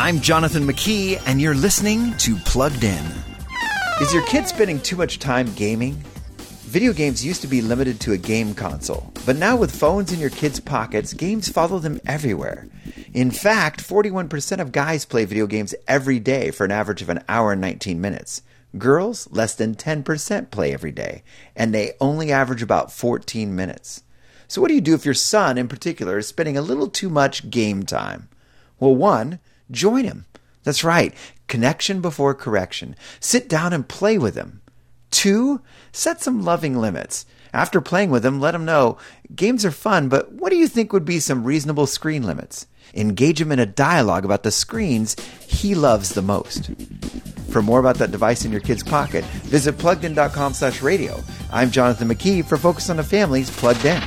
I'm Jonathan McKee, and you're listening to Plugged In. Is your kid spending too much time gaming? Video games used to be limited to a game console, but now with phones in your kids' pockets, games follow them everywhere. In fact, 41% of guys play video games every day for an average of an hour and 19 minutes. Girls, less than 10% play every day, and they only average about 14 minutes. So, what do you do if your son, in particular, is spending a little too much game time? Well, one, join him. That's right, connection before correction. Sit down and play with him. Two, set some loving limits. After playing with him, let him know games are fun, but what do you think would be some reasonable screen limits? Engage him in a dialogue about the screens he loves the most. For more about that device in your kid's pocket, visit pluggedin.com slash radio. I'm Jonathan McKee for Focus on the Family's Plugged In.